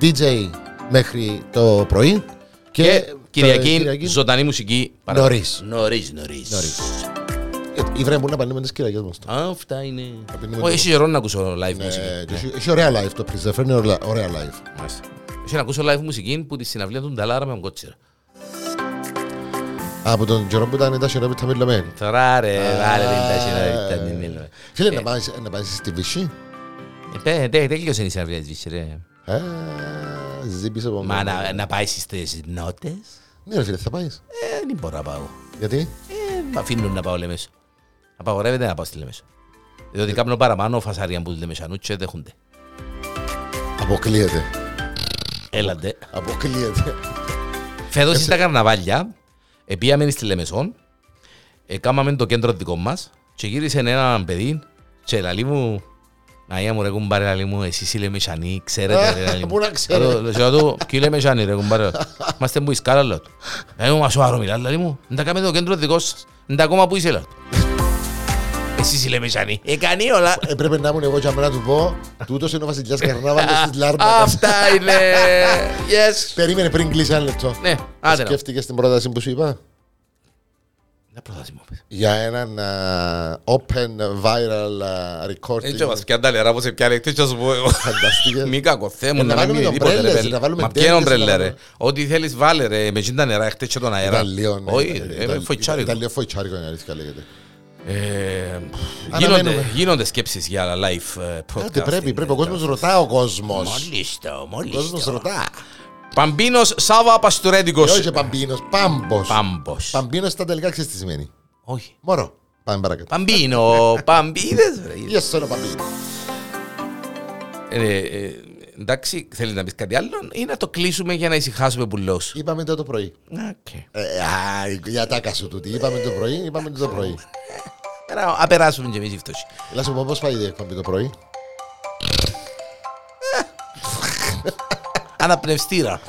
DJ μέχρι το πρωί. Και το- Κυριακή, Κυριακή, ζωντανή μουσική. παρακαλώ. Νωρίς. Νωρίς, νωρίς. Νωρίς. Ε, Ή βρε, μπορεί να πανούμε τις Κυριακές μας. τώρα. Αυτά είναι. Απεινούμε Ω, το- Έχει καιρό να ακούσω live Ε, μουσική. και έχει- Έχει ωραία live το Preserve, είναι ωραία- ωραία live. Μάλιστα. Έχει να ακούσω live μουσική που τη συναυλία του Νταλάρα με τον Κότσιρα. Από τον καιρό που ήταν τα σιρόπι τα μιλωμένη. Τώρα ρε, βάλε την Α, τάση να τα μιλούμε. Φίλε, να πάεις- να πάεις στη Βυσσή. Ε, πέ, τε- Τέλειωσε η συναυλία της Βύσης ρε. Ε, ζει πίσω από Μα μένα. να, να πάει στις νότες. Ναι ρε φίλε, θα πάεις. Ε, δεν μπορώ να πάω. Γιατί; Ε, μ' αφήνουν να πάω Λεμέσο. Απαγορεύεται να πάω στη Λεμέσο. Διότι κάνουν παραπάνω φασαρία που τη Λεμεσανού και δέχονται. Αποκλείεται. Έλαντε. Αποκλείεται. Φέτος στα καρναβάλια, επίαμε στη Λεμεσόν, έκαναμε το κέντρο δικό μας και γύρισε ένα παιδί και λαλί μου, Αγία μου ρε κουμπάρε λαλί μου, εσείς οι Λεμεσανοί, ξέρετε ρε λαλί μου. Πού να ξέρω. Και του, ποιοι Λεμεσανοί ρε κουμπάρε. Είμαστε που η σκάλα λέω του. Ε, μου μας σοβαρό μιλά λαλί μου, δεν τα κάνετε το κέντρο δικό σας, δεν τα ακόμα που είσαι λέω του. Εσείς οι Λεμεσανοί, έκανε όλα. Έπρεπε να ήμουν εγώ και να του πω τούτος είναι ο βασιλιάς καρνάβαλος της Λάρνακας. Αυτά είναι, yes. Περίμενε πριν κλείσει ένα λεπτό. Ναι, άντε να. Σκέφτηκες την πρόταση που σου είπα; Να προτάσει μου πες. για έναν α, open viral α, recording. Έτσι μας πιάνε τα λερά που σε πιάνε εκτός και σου πω εγώ. Φανταστήκες. Μη κακό θέμα Ε, να να μην βάλουμε μείνει τίποτε ρε ομπρέλες, πέλε. να βάλουμε Μα τέντες, ποια να ομπρέλα ρε; βάλουμε- Ό,τι θέλεις βάλε ρε. Με τζιν τα νερά χτες και τον αέρα. Ήταν λίγο, ναι, Όχι ήταν- ρε, ήταν- φοητσάρικο. Ήταν λίγο φοητσάρικο είναι η αλήθεια λέγεται. Ε, Αναμένουμε. γίνονται- Γίνονται σκέψεις για live ε, Κάτι podcast. πρέπει, πρέπει. Ο κόσμος ρωτά ο κόσμος. Μάλιστα, Ο κόσμος μάλιστα. ρωτά. Παμπίνος Σάβα Ε, Παστορέτικος. Όχι Παμπίνος, Πάμπος. Πάμπος. Παμπίνος στα ιταλικά ξέρεις τι σημαίνει; Όχι. Μωρό. Πάμε παρακάτω. Παμπίνο, (laughs) παμπίδες ρε. Γεια σας, Παμπίνο. Ε, ε, Εντάξει, θέλεις να πεις κάτι άλλο ή να το κλείσουμε για να ησυχάσουμε που λέω σου. Είπαμε το το πρωί. Οκ. Ε, α, για τάκα σου τούτη. Είπαμε το πρωί, είπαμε το πρωί. Άρα, Α περάσουμε και εμείς η φτώση. Έλα σου πω πώς πάει η εκπομπή το πρωί; Αναπνευστήρα.